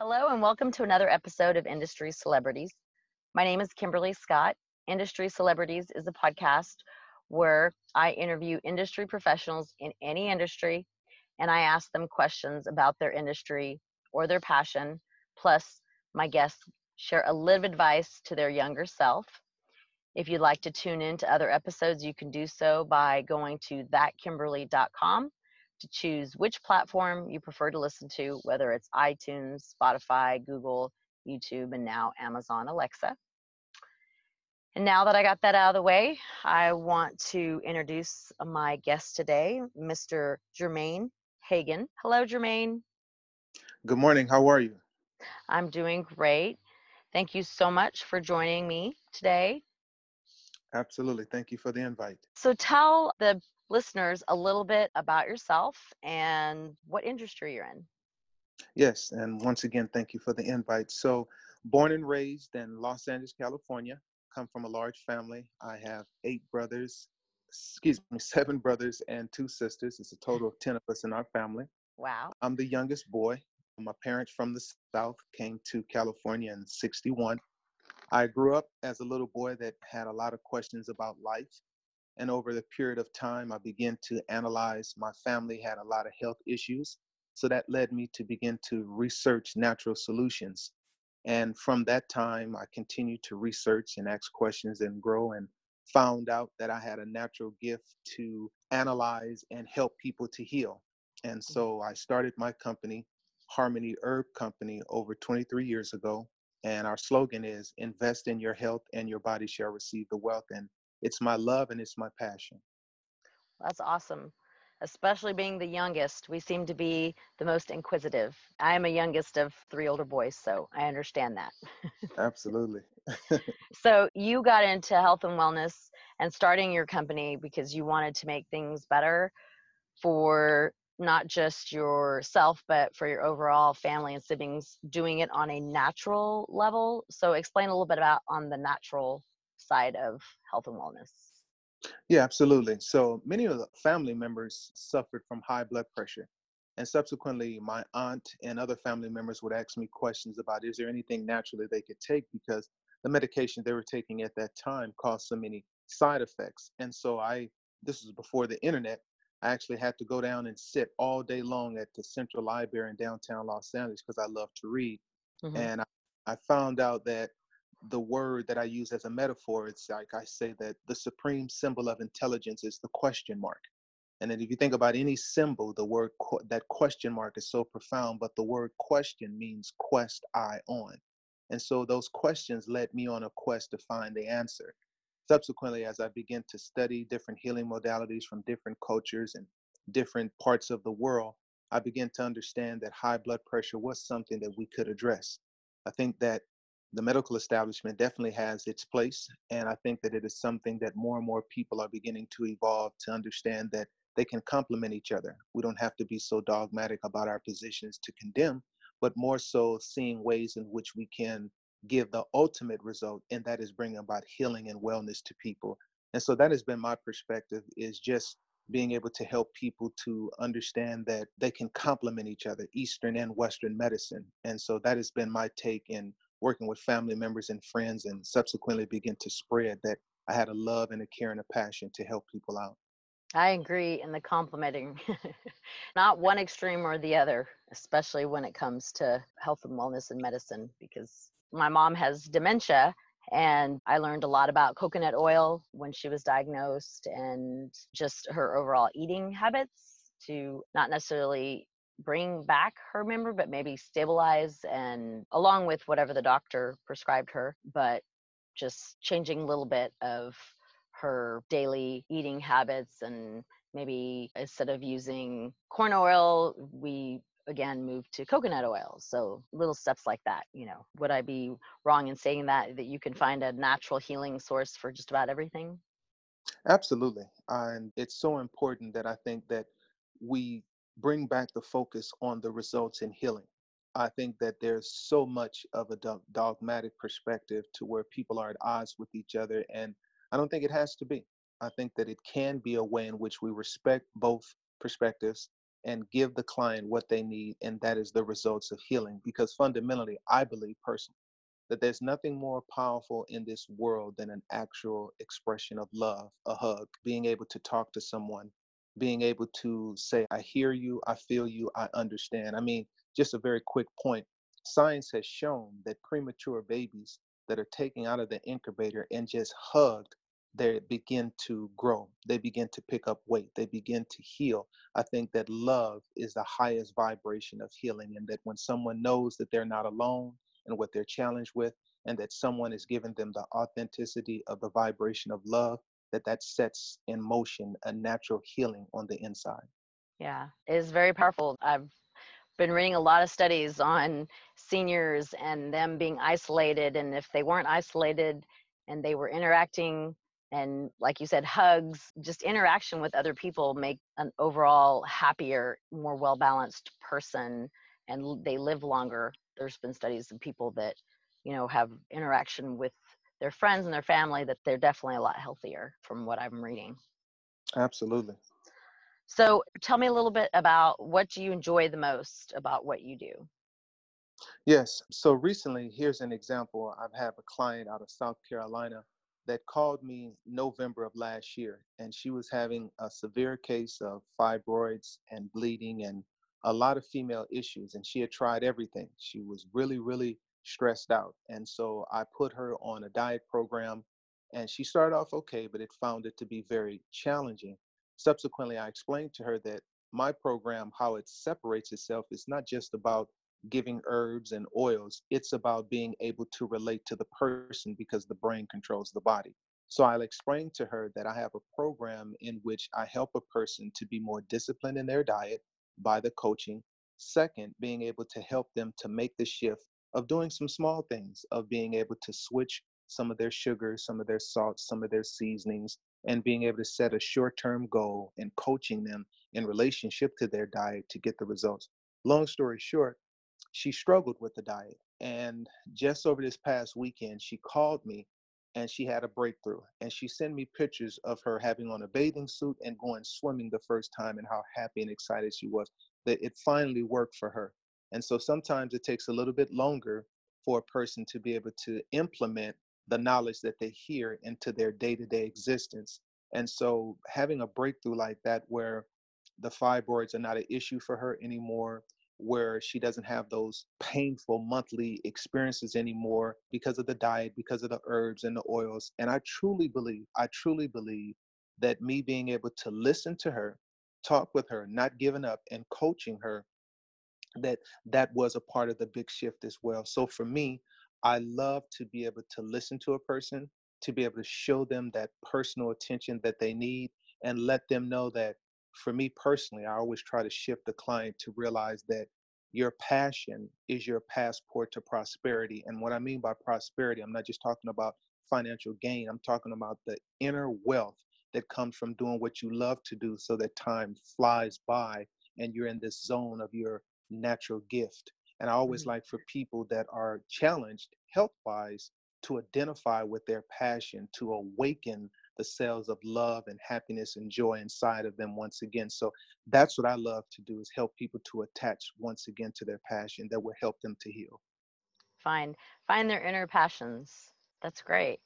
Hello, and welcome to another episode of Industry Celebrities. My name is Kimberly Scott. Industry Celebrities is a podcast where I interview industry professionals in any industry and I ask them questions about their industry or their passion. Plus, my guests share a little advice to their younger self. If you'd like to tune in to other episodes, you can do so by going to thatkimberly.com to choose which platform you prefer to listen to, whether it's iTunes, Spotify, Google, YouTube, and now Amazon Alexa. And now that I got that out of the way, I want to introduce my guest today, Mr. Jermaine Hagan. Hello, Jermaine. Good morning. How are you? I'm doing great. Thank you so much for joining me today. Absolutely. Thank you for the invite. So, tell the listeners a little bit about yourself and what industry you're in. Yes. And once again, thank you for the invite. So, born and raised in Los Angeles, California, come from a large family. I have eight brothers, excuse me, seven brothers and two sisters. It's a total of 10 of us in our family. Wow. I'm the youngest boy. My parents from the South came to California in 61. I grew up as a little boy that had a lot of questions about life. And over the period of time, I began to analyze. My family had a lot of health issues. So that led me to begin to research natural solutions. And from that time, I continued to research and ask questions and grow and found out that I had a natural gift to analyze and help people to heal. And so mm-hmm. I started my company, Harmony Herb Company, over 23 years ago and our slogan is invest in your health and your body shall receive the wealth and it's my love and it's my passion. That's awesome especially being the youngest we seem to be the most inquisitive. I am a youngest of three older boys so i understand that. Absolutely. So you got into health and wellness and starting your company because you wanted to make things better for not just yourself but for your overall family and siblings doing it on a natural level. So explain a little bit about on the natural side of health and wellness yeah absolutely so many of the family members suffered from high blood pressure and subsequently my aunt and other family members would ask me questions about is there anything naturally they could take because the medication they were taking at that time caused so many side effects and so i this was before the internet I actually had to go down and sit all day long at the Central Library in downtown Los Angeles because I love to read. Mm-hmm. And I, I found out that the word that I use as a metaphor, it's like I say that the supreme symbol of intelligence is the question mark. And then if you think about any symbol, the word that question mark is so profound, but the word question means quest I on. And so those questions led me on a quest to find the answer subsequently, as I began to study different healing modalities from different cultures and different parts of the world, I began to understand that high blood pressure was something that we could address. I think that the medical establishment definitely has its place, and I think that it is something that more and more people are beginning to evolve to understand that they can complement each other. We don't have to be so dogmatic about our positions to condemn, but more so seeing ways in which we can give the ultimate result and that is bringing about healing and wellness to people and so that has been my perspective is just being able to help people to understand that they can complement each other eastern and western medicine and so that has been my take in working with family members and friends and subsequently begin to spread that i had a love and a care and a passion to help people out. I agree in the complimenting, not one extreme or the other, especially when it comes to health and wellness and medicine, because my mom has dementia and I learned a lot about coconut oil when she was diagnosed and just her overall eating habits to not necessarily bring back her memory, but maybe stabilize and along with whatever the doctor prescribed her, but just changing a little bit of her daily eating habits and maybe instead of using corn oil, we again move to coconut oil. So little steps like that you know. Would i be wrong in saying that that you can find a natural healing source for just about everything? Absolutely and it's so important that i think that we bring back the focus on the results in healing i think that there's so much of a dogmatic perspective to where people are at odds with each other and i don't think it has to be i think that it can be a way in which we respect both perspectives and give the client what they need, and that is the results of healing. Because fundamentally, I believe personally that there's nothing more powerful in this world than an actual expression of love, a hug, being able to talk to someone, being able to say, I hear you, I feel you, I understand. I mean, just a very quick point science has shown that premature babies that are taken out of the incubator and just hugged they begin to grow they begin to pick up weight they begin to heal i think that love is the highest vibration of healing and that when someone knows that they're not alone and what they're challenged with and that someone is giving them the authenticity of the vibration of love that that sets in motion a natural healing on the inside. Yeah it is very powerful. I've been reading a lot of studies on seniors and them being isolated and if they weren't isolated and they were interacting and like you said hugs just interaction with other people make an overall happier more well balanced person and they live longer. There's been studies of people that you know have interaction with their friends and their family that they're definitely a lot healthier from what i'm reading absolutely so tell me a little bit about what do you enjoy the most about what you do yes so recently here's an example i've had a client out of south carolina that called me November of last year, and she was having a severe case of fibroids and bleeding and a lot of female issues. And she had tried everything. She was really, really stressed out. And so I put her on a diet program, and she started off okay, but it found it to be very challenging. Subsequently, I explained to her that my program, how it separates itself, is not just about giving herbs and oils. It's about being able to relate to the person because the brain controls the body. So I'll explain to her that I have a program in which I help a person to be more disciplined in their diet by the coaching. Second, being able to help them to make the shift of doing some small things, of being able to switch some of their sugars, some of their salts, some of their seasonings, and being able to set a short term goal and coaching them in relationship to their diet to get the results. Long story short, she struggled with the diet. And just over this past weekend, she called me and she had a breakthrough. And she sent me pictures of her having on a bathing suit and going swimming the first time and how happy and excited she was that it finally worked for her. And so sometimes it takes a little bit longer for a person to be able to implement the knowledge that they hear into their day to day existence. And so having a breakthrough like that, where the fibroids are not an issue for her anymore, where she doesn't have those painful monthly experiences anymore because of the diet, because of the herbs and the oils. And I truly believe, I truly believe that me being able to listen to her, talk with her, not giving up, and coaching her, that that was a part of the big shift as well. So for me, I love to be able to listen to a person, to be able to show them that personal attention that they need, and let them know that for me personally, I always try to shift the client to realize that your passion is your passport to prosperity. And what I mean by prosperity, I'm not just talking about financial gain, I'm talking about the inner wealth that comes from doing what you love to do so that time flies by and you're in this zone of your natural gift. And I always mm-hmm. like for people that are challenged health wise to identify with their passion, to awaken the cells of love and happiness and joy inside of them once again. So that's what I love to do is help people to attach once again to their passion that will help them to heal. Find find their inner passions. That's great.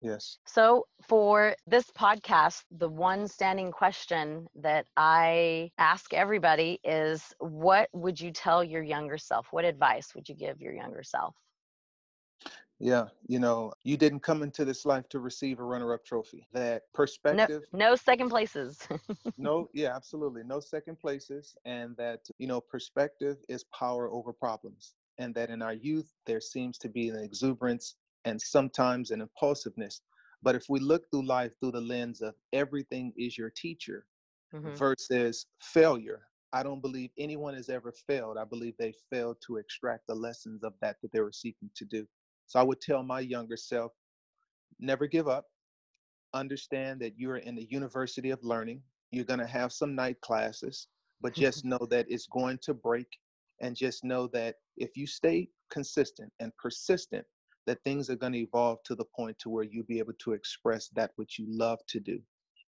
Yes. So, for this podcast, the one standing question that I ask everybody is what would you tell your younger self? What advice would you give your younger self? Yeah, you know, you didn't come into this life to receive a runner-up trophy. That perspective. No, no second places. no, yeah, absolutely, no second places, and that you know, perspective is power over problems, and that in our youth there seems to be an exuberance and sometimes an impulsiveness. But if we look through life through the lens of everything is your teacher mm-hmm. versus failure, I don't believe anyone has ever failed. I believe they failed to extract the lessons of that that they were seeking to do. So I would tell my younger self never give up. Understand that you're in the university of learning. You're going to have some night classes, but just know that it's going to break. And just know that if you stay consistent and persistent, that things are going to evolve to the point to where you'll be able to express that which you love to do.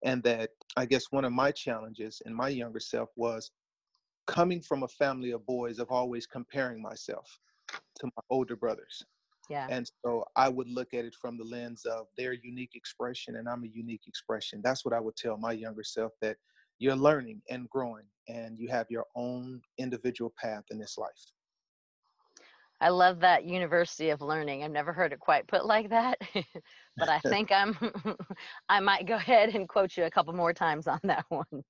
And that I guess one of my challenges in my younger self was coming from a family of boys of always comparing myself to my older brothers. Yeah. And so I would look at it from the lens of their unique expression and I'm a unique expression. That's what I would tell my younger self that you're learning and growing and you have your own individual path in this life. I love that University of Learning. I've never heard it quite put like that, but I think I'm I might go ahead and quote you a couple more times on that one.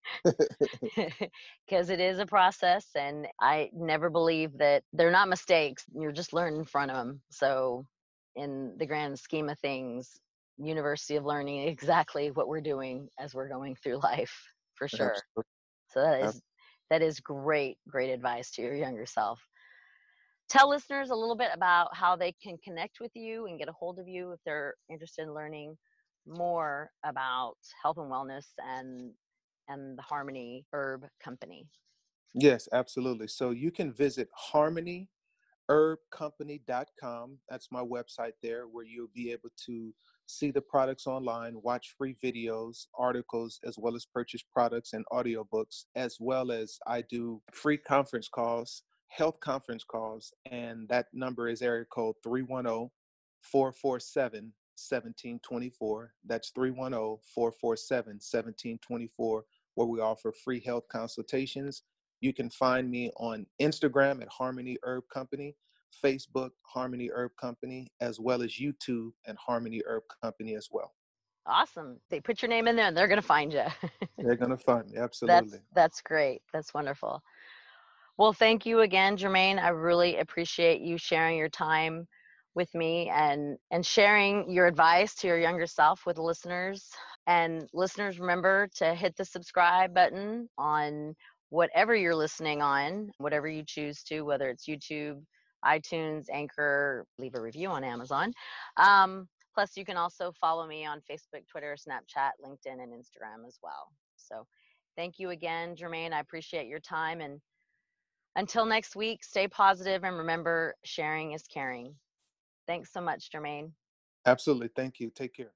Cuz it is a process and I never believe that they're not mistakes. You're just learning from them. So in the grand scheme of things, University of Learning exactly what we're doing as we're going through life for sure. Absolutely. So that is that is great great advice to your younger self tell listeners a little bit about how they can connect with you and get a hold of you if they're interested in learning more about health and wellness and and the Harmony Herb Company. Yes, absolutely. So you can visit harmonyherbcompany.com. That's my website there where you'll be able to see the products online, watch free videos, articles, as well as purchase products and audiobooks, as well as I do free conference calls health conference calls, and that number is area code 310 447 1724. That's 310 447 1724, where we offer free health consultations. You can find me on Instagram at Harmony Herb Company, Facebook, Harmony Herb Company, as well as YouTube and Harmony Herb Company as well. Awesome. They put your name in there and they're going to find you. they're going to find me. Absolutely. That's, that's great. That's wonderful. Well, thank you again, Jermaine. I really appreciate you sharing your time with me and and sharing your advice to your younger self with listeners. And listeners, remember to hit the subscribe button on whatever you're listening on, whatever you choose to, whether it's YouTube, iTunes, Anchor, leave a review on Amazon. Um, plus, you can also follow me on Facebook, Twitter, Snapchat, LinkedIn, and Instagram as well. So, thank you again, Jermaine. I appreciate your time and until next week, stay positive and remember sharing is caring. Thanks so much, Jermaine. Absolutely. Thank you. Take care.